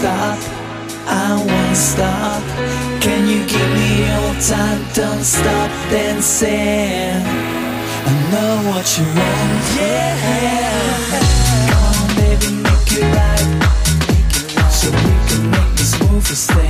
stop, I won't stop. Can you give me your time? Don't stop dancing. I know what you want, yeah. Come on, baby, make it right. So we can make this move a stay.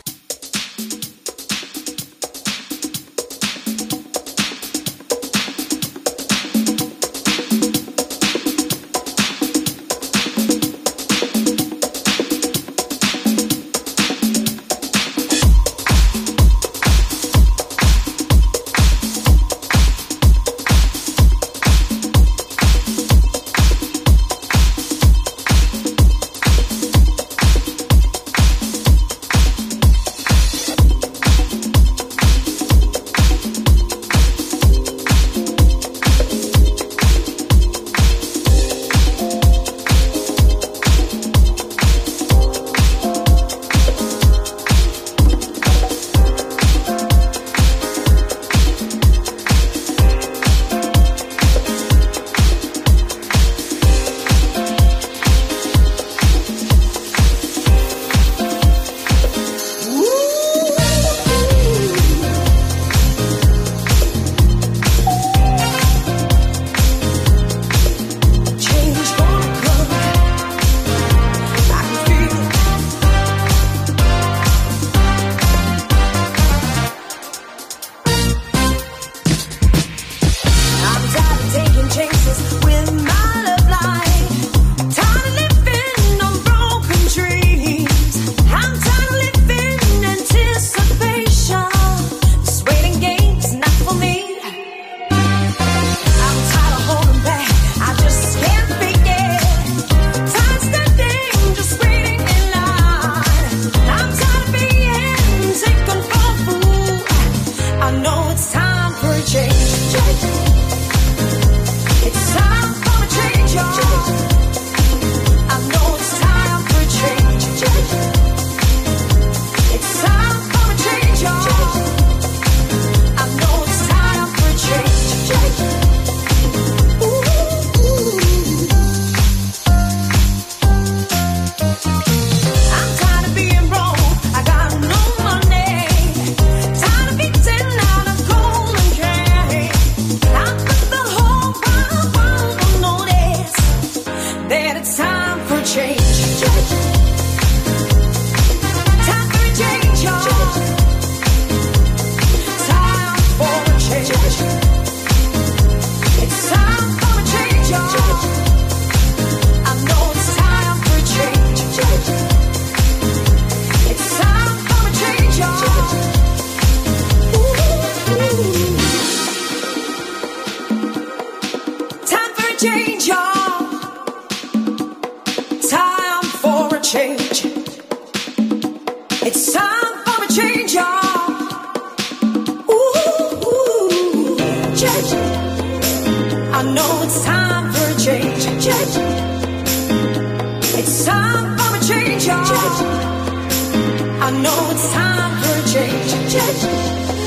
Thank you.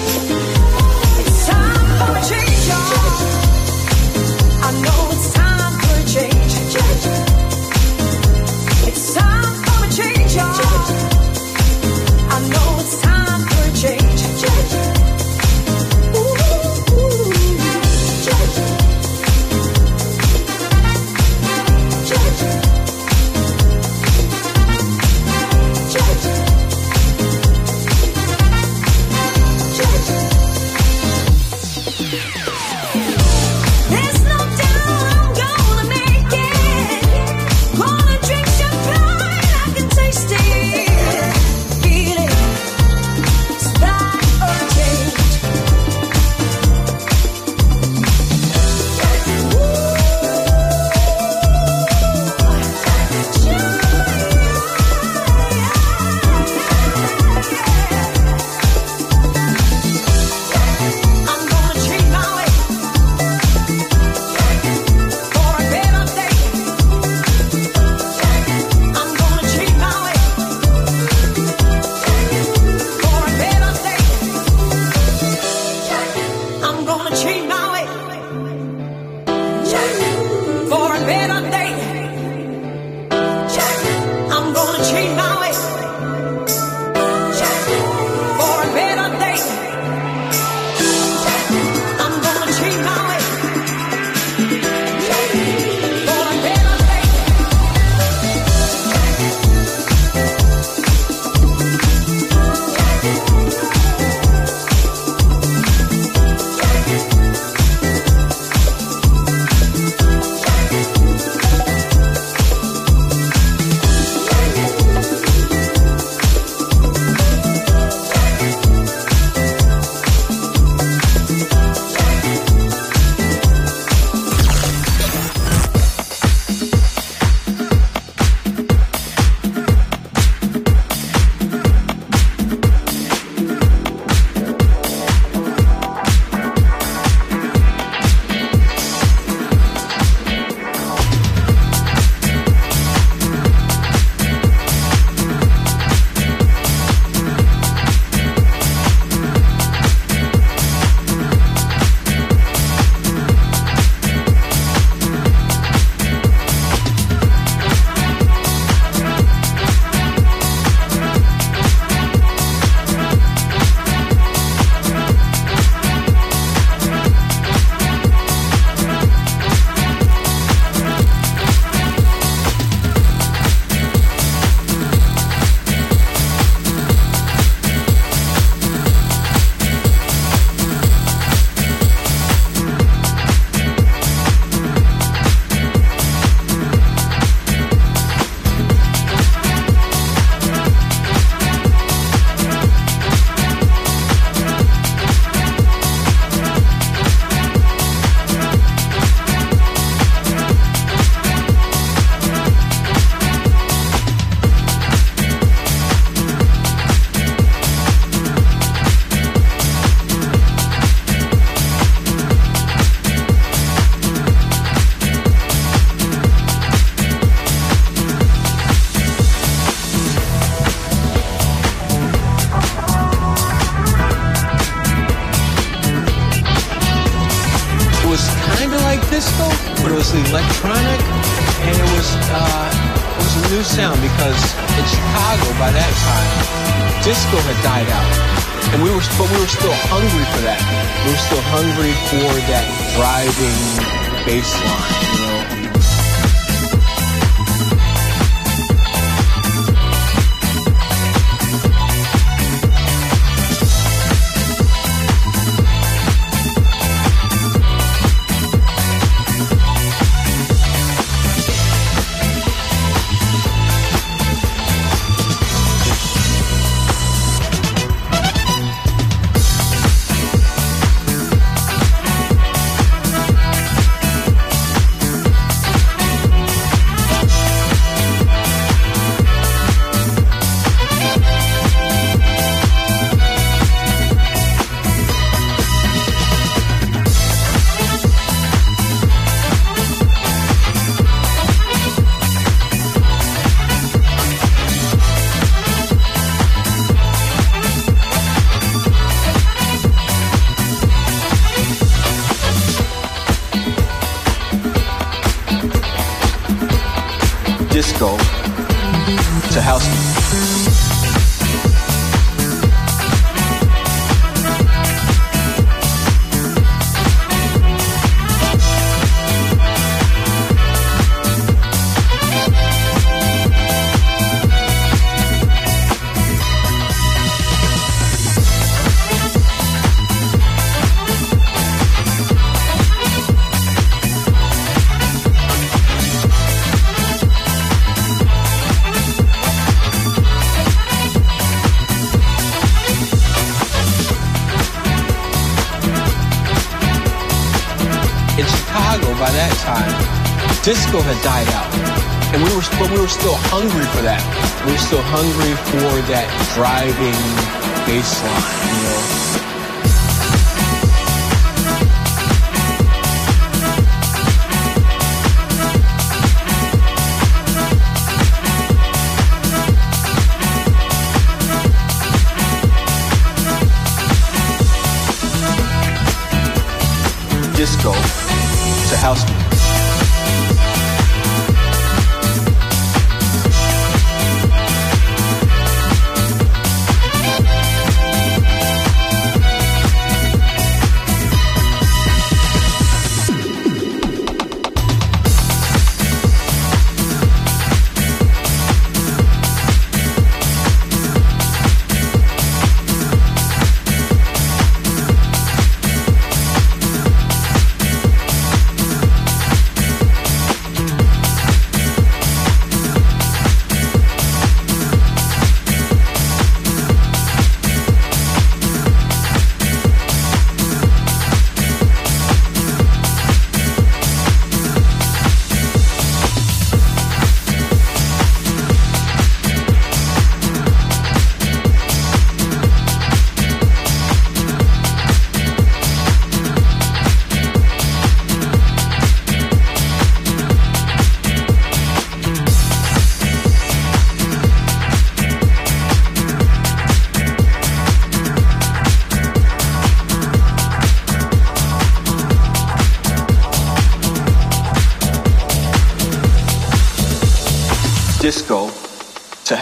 electronic, and it was uh, it was a new sound because in Chicago by that time, disco had died out, and we were but we were still hungry for that. We were still hungry for that driving bass line. Time, disco had died out. And we were, but we were still hungry for that. We were still hungry for that driving bass line, you know. Disco to house music.